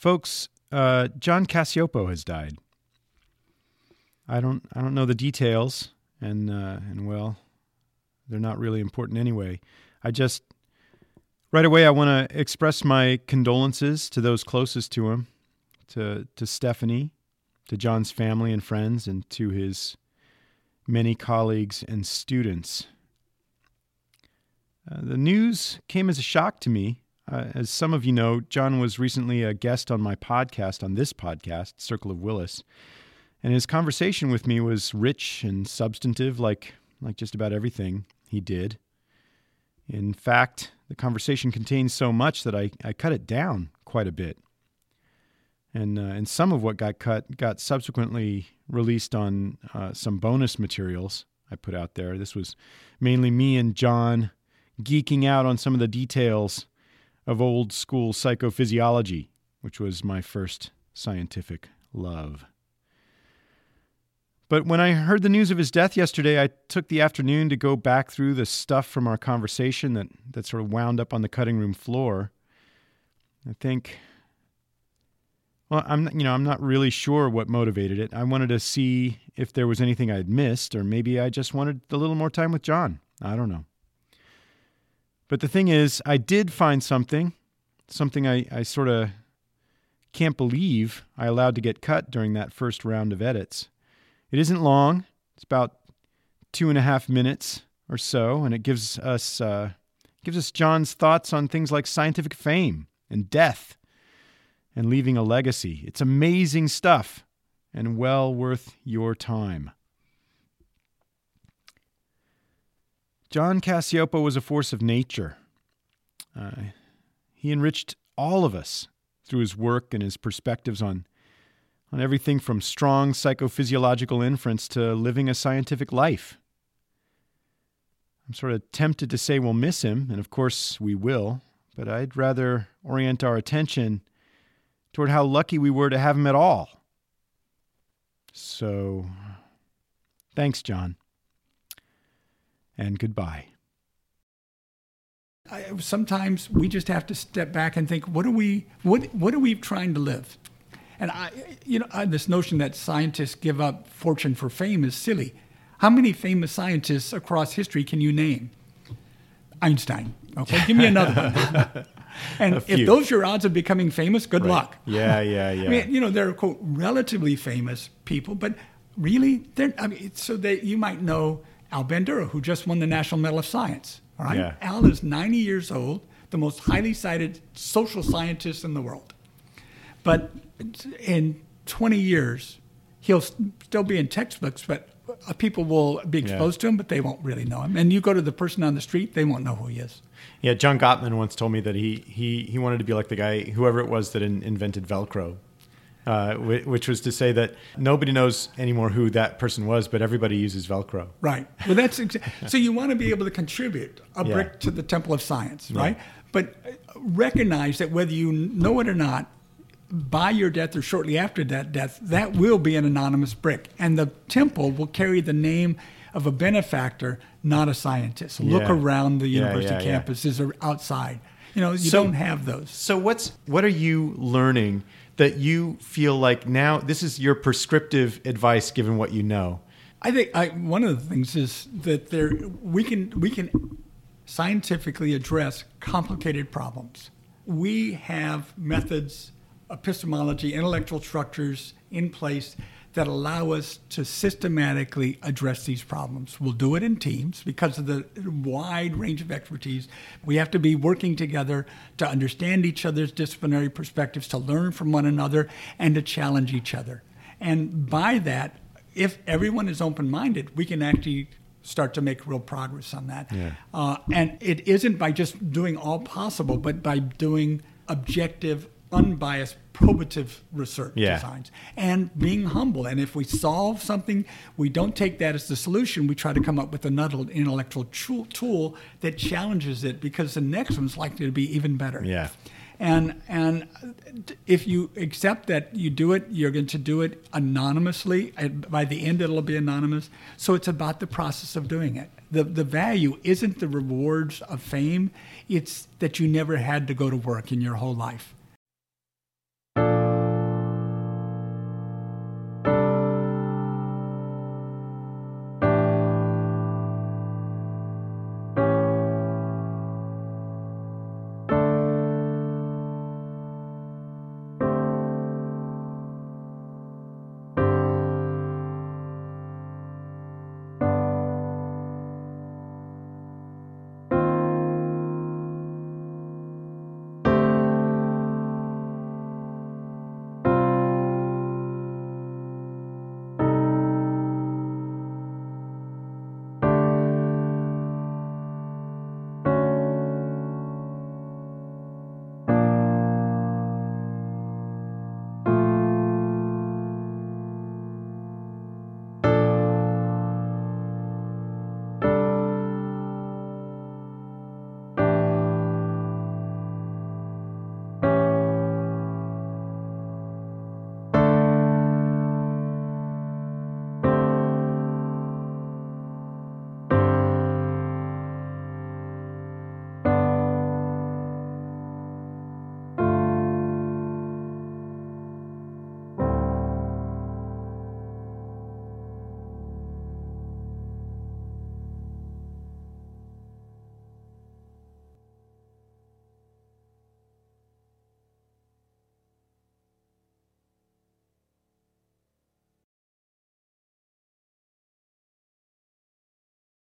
Folks, uh, John Cacioppo has died. I don't I don't know the details, and uh, and well, they're not really important anyway. I just right away I want to express my condolences to those closest to him, to to Stephanie, to John's family and friends, and to his many colleagues and students. Uh, the news came as a shock to me. Uh, as some of you know, John was recently a guest on my podcast, on this podcast, Circle of Willis. And his conversation with me was rich and substantive, like, like just about everything he did. In fact, the conversation contained so much that I, I cut it down quite a bit. And, uh, and some of what got cut got subsequently released on uh, some bonus materials I put out there. This was mainly me and John geeking out on some of the details of old school psychophysiology, which was my first scientific love. But when I heard the news of his death yesterday, I took the afternoon to go back through the stuff from our conversation that, that sort of wound up on the cutting room floor. I think well, I'm you know, I'm not really sure what motivated it. I wanted to see if there was anything I'd missed or maybe I just wanted a little more time with John. I don't know. But the thing is, I did find something, something I, I sort of can't believe I allowed to get cut during that first round of edits. It isn't long. It's about two and a half minutes or so, and it gives us uh, gives us John's thoughts on things like scientific fame and death and leaving a legacy. It's amazing stuff and well worth your time. John Cacioppo was a force of nature. Uh, he enriched all of us through his work and his perspectives on on everything from strong psychophysiological inference to living a scientific life. I'm sort of tempted to say we'll miss him, and of course we will, but I'd rather orient our attention toward how lucky we were to have him at all. So, thanks, John, and goodbye. I, sometimes we just have to step back and think, what are we, what, what are we trying to live? And I, you know, this notion that scientists give up fortune for fame is silly. How many famous scientists across history can you name? Einstein. Okay, give me another one. and if those are your odds of becoming famous, good right. luck. Yeah, yeah, yeah. I mean, you know, they're quote relatively famous people, but really, they're. I mean, so that you might know Al Bandura, who just won the National Medal of Science. All right, yeah. Al is 90 years old, the most highly cited social scientist in the world. But in 20 years, he'll still be in textbooks, but uh, people will be exposed yeah. to him, but they won't really know him. And you go to the person on the street, they won't know who he is. Yeah, John Gottman once told me that he he he wanted to be like the guy, whoever it was that in, invented Velcro. Uh, which was to say that nobody knows anymore who that person was, but everybody uses Velcro. Right. Well, that's exa- so you want to be able to contribute a yeah. brick to the temple of science, right? Yeah. But uh, recognize that whether you know it or not, by your death or shortly after that death, that will be an anonymous brick. And the temple will carry the name of a benefactor, not a scientist. Yeah. Look around the university campuses or outside. You know, you so, don't have those. So what's what are you learning that you feel like now this is your prescriptive advice given what you know? I think I, one of the things is that there we can we can scientifically address complicated problems. We have methods epistemology, intellectual structures in place that allow us to systematically address these problems. We'll do it in teams because of the wide range of expertise. We have to be working together to understand each other's disciplinary perspectives, to learn from one another, and to challenge each other. And by that, if everyone is open minded, we can actually start to make real progress on that. Yeah. Uh, and it isn't by just doing all possible, but by doing objective unbiased probative research yeah. designs and being humble. And if we solve something we don't take that as the solution. We try to come up with another intellectual tool that challenges it because the next one's likely to be even better. Yeah. And and if you accept that you do it you're going to do it anonymously. By the end it'll be anonymous. So it's about the process of doing it. The the value isn't the rewards of fame. It's that you never had to go to work in your whole life